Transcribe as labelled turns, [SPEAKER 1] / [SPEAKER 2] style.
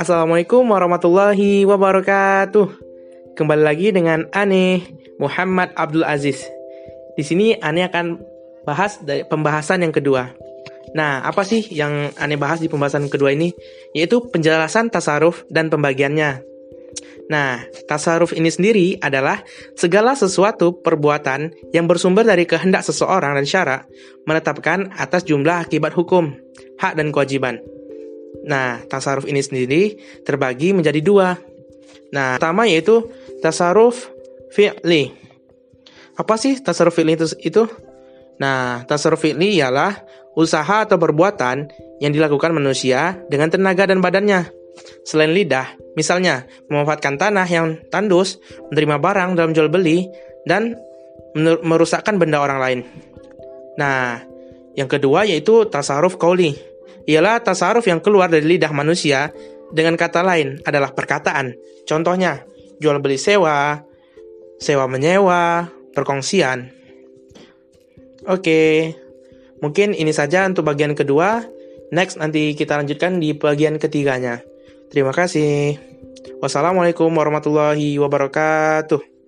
[SPEAKER 1] Assalamualaikum warahmatullahi wabarakatuh. Kembali lagi dengan Ane Muhammad Abdul Aziz. Di sini Ane akan bahas dari pembahasan yang kedua. Nah, apa sih yang Ane bahas di pembahasan kedua ini? Yaitu penjelasan tasaruf dan pembagiannya. Nah, tasaruf ini sendiri adalah segala sesuatu perbuatan yang bersumber dari kehendak seseorang dan syarak menetapkan atas jumlah akibat hukum, hak dan kewajiban. Nah, tasaruf ini sendiri terbagi menjadi dua. Nah, pertama yaitu tasaruf fi'li. Apa sih tasaruf fi'li itu? Nah, tasaruf fi'li ialah usaha atau perbuatan yang dilakukan manusia dengan tenaga dan badannya Selain lidah, misalnya memanfaatkan tanah yang tandus, menerima barang dalam jual beli, dan merusakkan benda orang lain. Nah, yang kedua yaitu tasaruf kauli. Ialah tasaruf yang keluar dari lidah manusia dengan kata lain adalah perkataan. Contohnya, jual beli sewa, sewa menyewa, perkongsian. Oke, mungkin ini saja untuk bagian kedua. Next nanti kita lanjutkan di bagian ketiganya. Terima kasih. Wassalamualaikum warahmatullahi wabarakatuh.